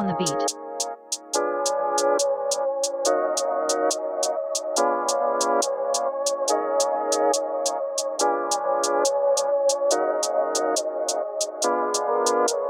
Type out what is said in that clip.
on the beat. Thank